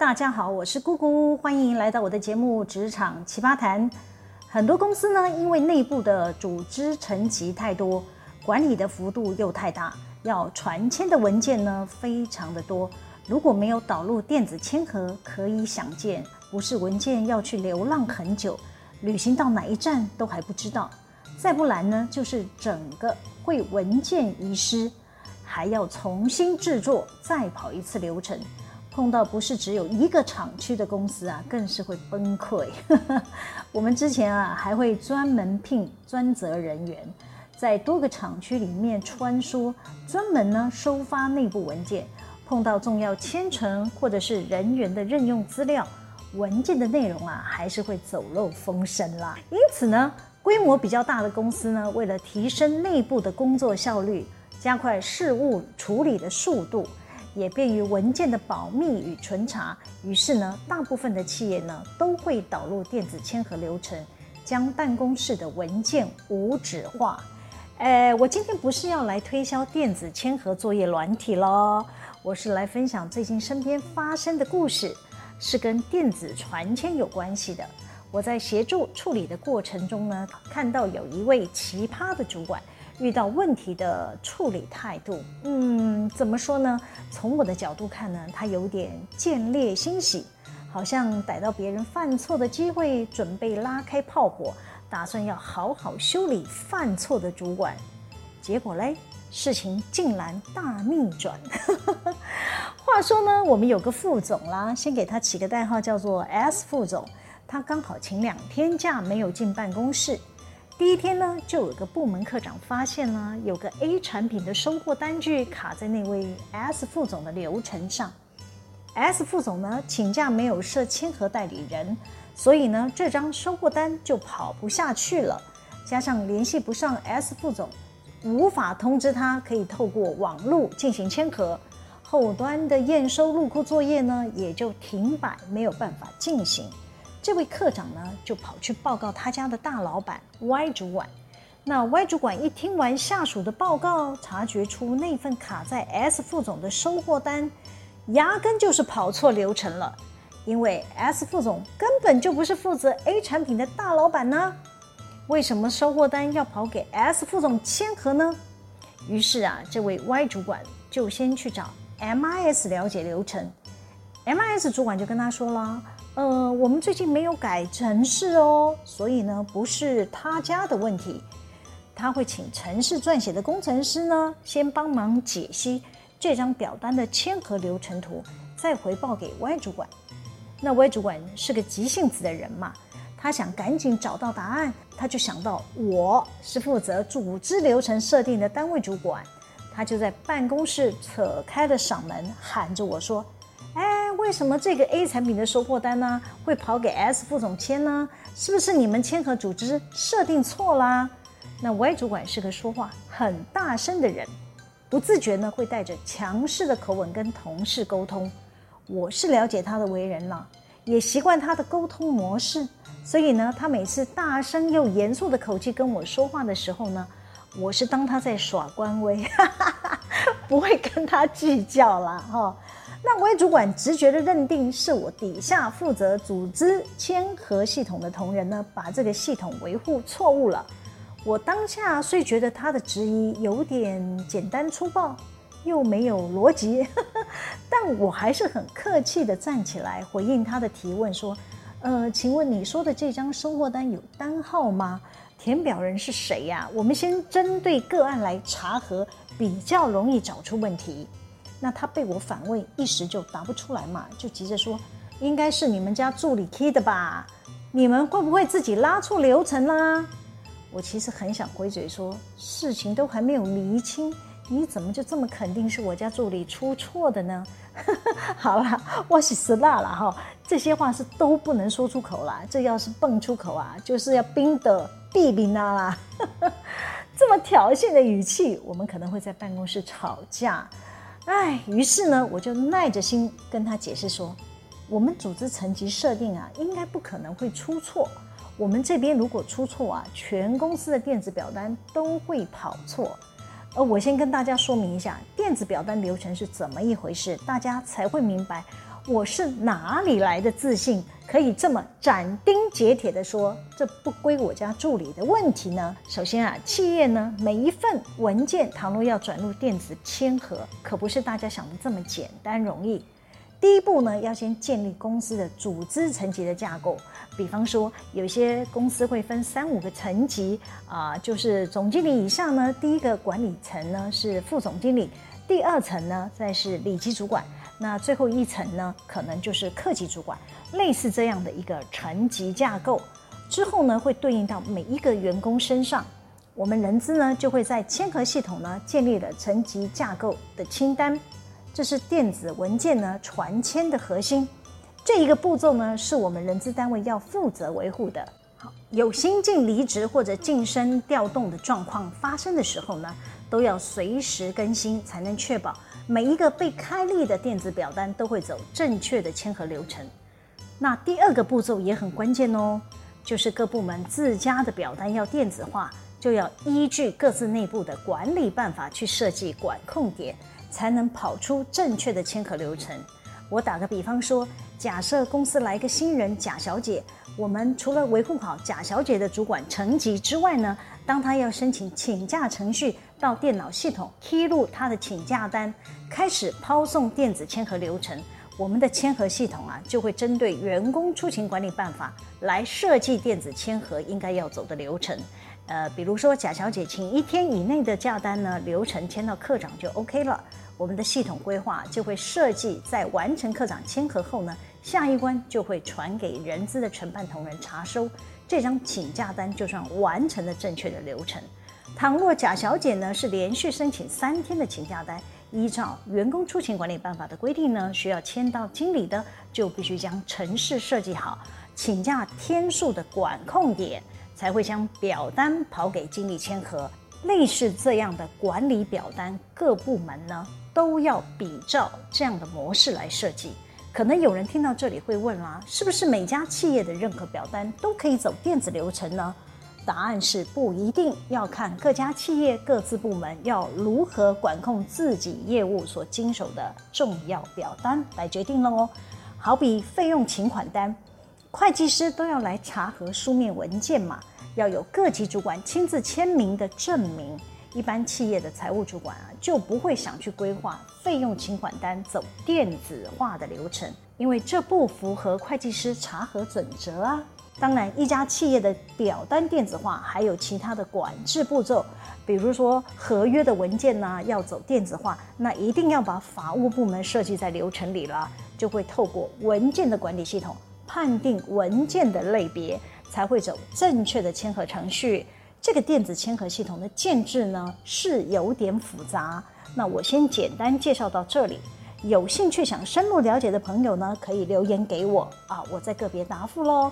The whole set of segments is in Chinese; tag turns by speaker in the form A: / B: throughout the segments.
A: 大家好，我是姑姑，欢迎来到我的节目《职场奇葩谈》。很多公司呢，因为内部的组织层级太多，管理的幅度又太大，要传签的文件呢非常的多。如果没有导入电子签核，可以想见，不是文件要去流浪很久，旅行到哪一站都还不知道。再不然呢，就是整个会文件遗失。还要重新制作，再跑一次流程。碰到不是只有一个厂区的公司啊，更是会崩溃。我们之前啊，还会专门聘专责人员，在多个厂区里面穿梭，专门呢收发内部文件。碰到重要签呈或者是人员的任用资料，文件的内容啊，还是会走漏风声啦。因此呢，规模比较大的公司呢，为了提升内部的工作效率。加快事务处理的速度，也便于文件的保密与存查。于是呢，大部分的企业呢都会导入电子签核流程，将办公室的文件无纸化。诶，我今天不是要来推销电子签核作业软体咯，我是来分享最近身边发生的故事，是跟电子传签有关系的。我在协助处理的过程中呢，看到有一位奇葩的主管。遇到问题的处理态度，嗯，怎么说呢？从我的角度看呢，他有点见猎心喜，好像逮到别人犯错的机会，准备拉开炮火，打算要好好修理犯错的主管。结果嘞，事情竟然大逆转。话说呢，我们有个副总啦，先给他起个代号叫做 S 副总，他刚好请两天假，没有进办公室。第一天呢，就有个部门科长发现呢有个 A 产品的收货单据卡在那位 S 副总的流程上。S 副总呢请假没有设签核代理人，所以呢这张收货单就跑不下去了。加上联系不上 S 副总，无法通知他可以透过网络进行签核，后端的验收入库作业呢也就停摆，没有办法进行。这位科长呢，就跑去报告他家的大老板 Y 主管。那 Y 主管一听完下属的报告，察觉出那份卡在 S 副总的收货单，压根就是跑错流程了。因为 S 副总根本就不是负责 A 产品的大老板呢，为什么收货单要跑给 S 副总签核呢？于是啊，这位 Y 主管就先去找 MIS 了解流程。MIS 主管就跟他说了。呃，我们最近没有改城市哦，所以呢，不是他家的问题。他会请城市撰写的工程师呢，先帮忙解析这张表单的签核流程图，再回报给 Y 主管。那 Y 主管是个急性子的人嘛，他想赶紧找到答案，他就想到我是负责组织流程设定的单位主管，他就在办公室扯开了嗓门喊着我说。哎，为什么这个 A 产品的收货单呢会跑给 S 副总签呢？是不是你们签核组织设定错啦？那 Y 主管是个说话很大声的人，不自觉呢会带着强势的口吻跟同事沟通。我是了解他的为人了，也习惯他的沟通模式，所以呢，他每次大声又严肃的口气跟我说话的时候呢，我是当他在耍官威，哈哈哈，不会跟他计较啦。哈。那 Y 主管直觉的认定是我底下负责组织签核系统的同仁呢，把这个系统维护错误了。我当下虽觉得他的质疑有点简单粗暴，又没有逻辑，但我还是很客气的站起来回应他的提问说：“呃，请问你说的这张收货单有单号吗？填表人是谁呀？我们先针对个案来查核，比较容易找出问题。”那他被我反问，一时就答不出来嘛，就急着说：“应该是你们家助理 key 的吧？你们会不会自己拉错流程啦？”我其实很想回嘴说：“事情都还没有厘清，你怎么就这么肯定是我家助理出错的呢？” 好啦，我是死辣了哈，这些话是都不能说出口啦。这要是蹦出口啊，就是要冰的毙命啦！这么挑衅的语气，我们可能会在办公室吵架。哎，于是呢，我就耐着心跟他解释说，我们组织层级设定啊，应该不可能会出错。我们这边如果出错啊，全公司的电子表单都会跑错。呃我先跟大家说明一下，电子表单流程是怎么一回事，大家才会明白我是哪里来的自信，可以这么斩钉截铁地说这不归我家助理的问题呢？首先啊，企业呢每一份文件，倘若要转入电子签核，可不是大家想的这么简单容易。第一步呢，要先建立公司的组织层级的架构。比方说，有些公司会分三五个层级啊，就是总经理以上呢，第一个管理层呢是副总经理，第二层呢再是里级主管，那最后一层呢可能就是客级主管，类似这样的一个层级架构。之后呢会对应到每一个员工身上，我们人资呢就会在签核系统呢建立了层级架构的清单。这是电子文件呢传签的核心，这一个步骤呢是我们人资单位要负责维护的。好，有新进离职或者晋升调动的状况发生的时候呢，都要随时更新，才能确保每一个被开立的电子表单都会走正确的签核流程。那第二个步骤也很关键哦，就是各部门自家的表单要电子化，就要依据各自内部的管理办法去设计管控点。才能跑出正确的签核流程。我打个比方说，假设公司来个新人贾小姐，我们除了维护好贾小姐的主管层级之外呢，当她要申请请假程序到电脑系统披露她的请假单，开始抛送电子签核流程，我们的签核系统啊就会针对员工出勤管理办法来设计电子签核应该要走的流程。呃，比如说贾小姐请一天以内的假单呢，流程签到科长就 OK 了。我们的系统规划就会设计，在完成科长签核后呢，下一关就会传给人资的承办同仁查收，这张请假单就算完成了正确的流程。倘若贾小姐呢是连续申请三天的请假单，依照员工出勤管理办法的规定呢，需要签到经理的，就必须将程式设计好请假天数的管控点。才会将表单跑给经理签核。类似这样的管理表单，各部门呢都要比照这样的模式来设计。可能有人听到这里会问啦，是不是每家企业的任何表单都可以走电子流程呢？答案是不一定，要看各家企业各自部门要如何管控自己业务所经手的重要表单来决定了哦。好比费用请款单。会计师都要来查核书面文件嘛，要有各级主管亲自签名的证明。一般企业的财务主管啊，就不会想去规划费用请款单走电子化的流程，因为这不符合会计师查核准则啊。当然，一家企业的表单电子化还有其他的管制步骤，比如说合约的文件呢、要走电子化，那一定要把法务部门设计在流程里了，就会透过文件的管理系统。判定文件的类别，才会走正确的签核程序。这个电子签核系统的建制呢，是有点复杂。那我先简单介绍到这里。有兴趣想深入了解的朋友呢，可以留言给我啊，我再个别答复喽。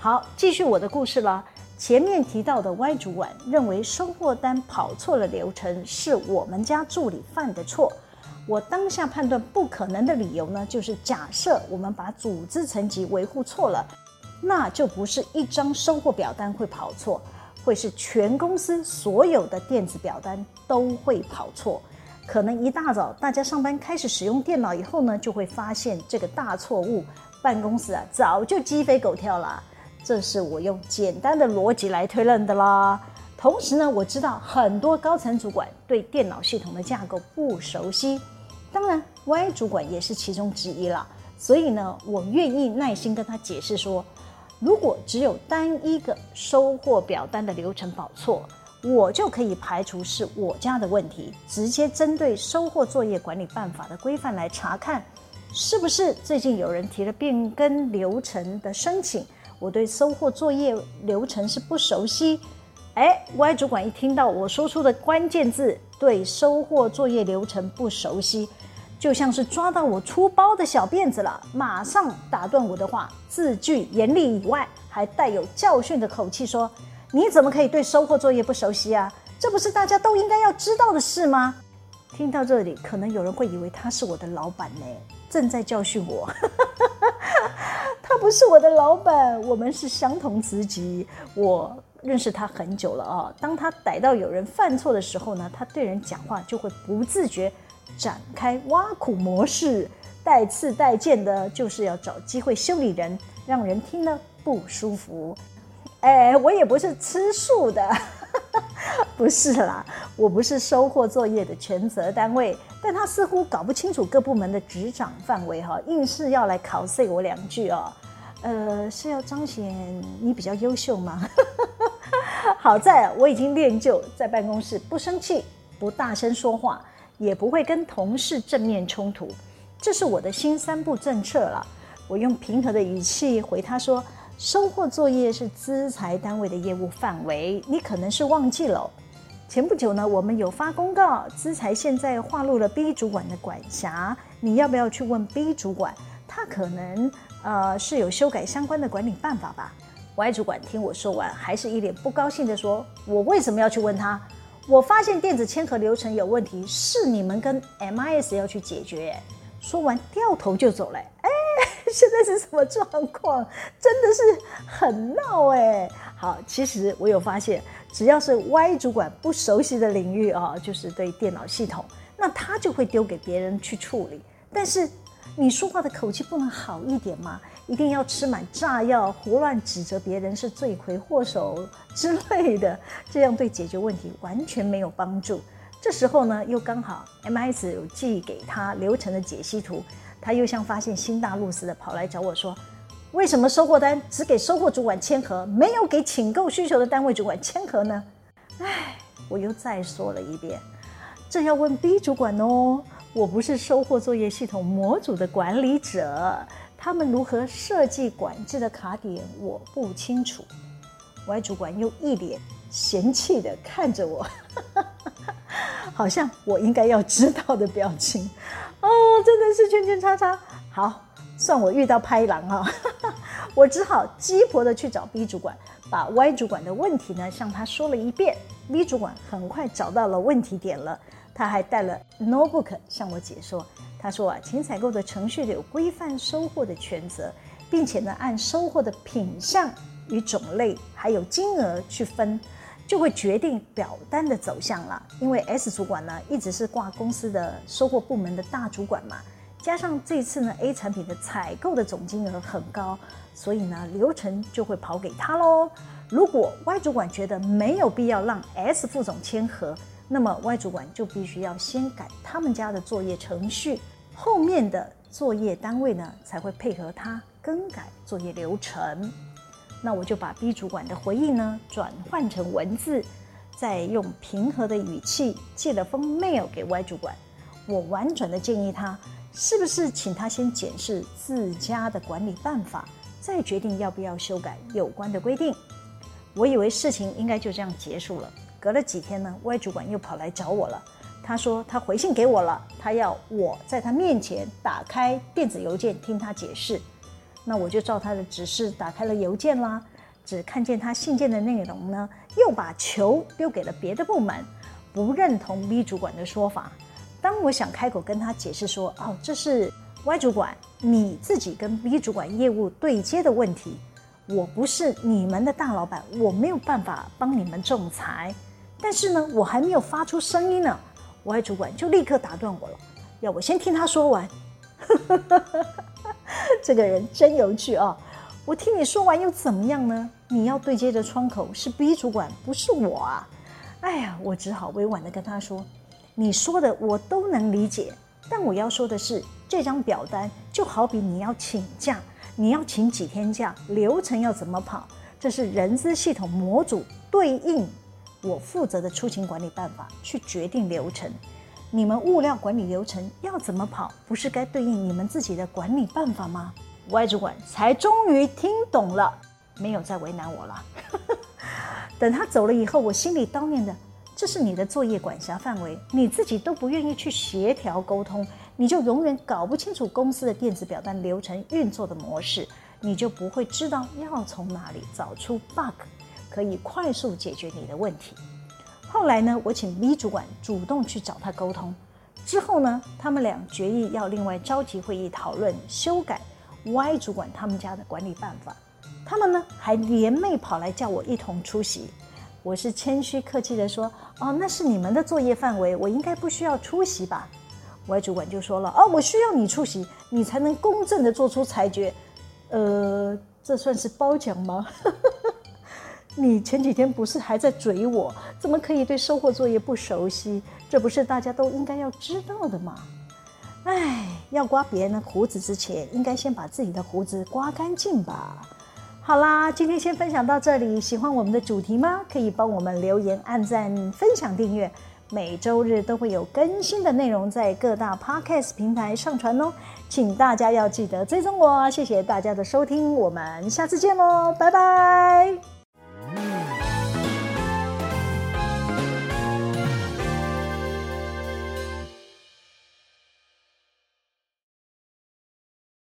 A: 好，继续我的故事了。前面提到的 Y 主管认为收货单跑错了流程，是我们家助理犯的错。我当下判断不可能的理由呢，就是假设我们把组织层级维护错了，那就不是一张收货表单会跑错，会是全公司所有的电子表单都会跑错。可能一大早大家上班开始使用电脑以后呢，就会发现这个大错误，办公室啊早就鸡飞狗跳了。这是我用简单的逻辑来推论的啦。同时呢，我知道很多高层主管对电脑系统的架构不熟悉。当然，Y 主管也是其中之一了。所以呢，我愿意耐心跟他解释说，如果只有单一个收货表单的流程跑错，我就可以排除是我家的问题，直接针对收货作业管理办法的规范来查看，是不是最近有人提了变更流程的申请，我对收货作业流程是不熟悉。哎，Y 主管一听到我说出的关键字，对收货作业流程不熟悉，就像是抓到我出包的小辫子了，马上打断我的话，字句严厉以外，还带有教训的口气说：“你怎么可以对收货作业不熟悉啊？这不是大家都应该要知道的事吗？”听到这里，可能有人会以为他是我的老板呢，正在教训我。他不是我的老板，我们是相同职级，我。认识他很久了啊，当他逮到有人犯错的时候呢，他对人讲话就会不自觉展开挖苦模式，带刺带剑的，就是要找机会修理人，让人听了不舒服。哎，我也不是吃素的，不是啦，我不是收货作业的全责单位，但他似乎搞不清楚各部门的职掌范围哈，硬是要来考碎我两句哦。呃，是要彰显你比较优秀吗？好在我已经练就在办公室不生气、不大声说话，也不会跟同事正面冲突，这是我的新三步政策了。我用平和的语气回他说。收货作业是资财单位的业务范围，你可能是忘记了。前不久呢，我们有发公告，资财现在划入了 B 主管的管辖，你要不要去问 B 主管？他可能呃是有修改相关的管理办法吧。Y 主管听我说完，还是一脸不高兴地说：“我为什么要去问他？我发现电子签核流程有问题，是你们跟 MIS 要去解决。”说完掉头就走了。哎。现在是什么状况？真的是很闹哎！好，其实我有发现，只要是 Y 主管不熟悉的领域啊，就是对电脑系统，那他就会丢给别人去处理。但是你说话的口气不能好一点吗？一定要吃满炸药，胡乱指责别人是罪魁祸首之类的，这样对解决问题完全没有帮助。这时候呢，又刚好 M S 有寄给他流程的解析图。他又像发现新大陆似的跑来找我说：“为什么收货单只给收货主管签核，没有给请购需求的单位主管签核呢？”哎，我又再说了一遍，这要问 B 主管哦。我不是收货作业系统模组的管理者，他们如何设计管制的卡点我不清楚。Y 主管又一脸嫌弃的看着我，好像我应该要知道的表情。哦，真的是圈圈叉叉。好，算我遇到拍狼啊！我只好鸡婆的去找 B 主管，把 Y 主管的问题呢向他说了一遍。B 主管很快找到了问题点了，他还带了 notebook 向我解说。他说啊，请采购的程序有规范收货的权责，并且呢按收货的品相与种类还有金额去分。就会决定表单的走向了，因为 S 主管呢一直是挂公司的收货部门的大主管嘛，加上这次呢 A 产品的采购的总金额很高，所以呢流程就会跑给他喽。如果 Y 主管觉得没有必要让 S 副总签核，那么 Y 主管就必须要先改他们家的作业程序，后面的作业单位呢才会配合他更改作业流程。那我就把 B 主管的回应呢转换成文字，再用平和的语气寄了封 mail 给 Y 主管。我婉转的建议他，是不是请他先检视自家的管理办法，再决定要不要修改有关的规定。我以为事情应该就这样结束了。隔了几天呢，Y 主管又跑来找我了。他说他回信给我了，他要我在他面前打开电子邮件听他解释。那我就照他的指示打开了邮件啦，只看见他信件的内容呢，又把球丢给了别的部门，不认同 B 主管的说法。当我想开口跟他解释说，哦，这是 Y 主管你自己跟 B 主管业务对接的问题，我不是你们的大老板，我没有办法帮你们仲裁。但是呢，我还没有发出声音呢我爱主管就立刻打断我了，要我先听他说完。这个人真有趣啊！我听你说完又怎么样呢？你要对接的窗口是 B 主管，不是我啊！哎呀，我只好委婉地跟他说：“你说的我都能理解，但我要说的是，这张表单就好比你要请假，你要请几天假，流程要怎么跑？这是人资系统模组对应我负责的出勤管理办法去决定流程。”你们物料管理流程要怎么跑？不是该对应你们自己的管理办法吗？Y 主管才终于听懂了，没有再为难我了。等他走了以后，我心里叨念的：这是你的作业管辖范围，你自己都不愿意去协调沟通，你就永远搞不清楚公司的电子表单流程运作的模式，你就不会知道要从哪里找出 bug，可以快速解决你的问题。后来呢，我请 B 主管主动去找他沟通，之后呢，他们俩决议要另外召集会议讨论修改 Y 主管他们家的管理办法。他们呢还联袂跑来叫我一同出席。我是谦虚客气地说：“哦，那是你们的作业范围，我应该不需要出席吧？”？”Y 主管就说了：“哦，我需要你出席，你才能公正的做出裁决。”呃，这算是褒奖吗？你前几天不是还在嘴我，怎么可以对收获作业不熟悉？这不是大家都应该要知道的吗？哎，要刮别人的胡子之前，应该先把自己的胡子刮干净吧。好啦，今天先分享到这里。喜欢我们的主题吗？可以帮我们留言、按赞、分享、订阅。每周日都会有更新的内容在各大 Podcast 平台上传哦，请大家要记得追踪我。谢谢大家的收听，我们下次见喽，拜拜。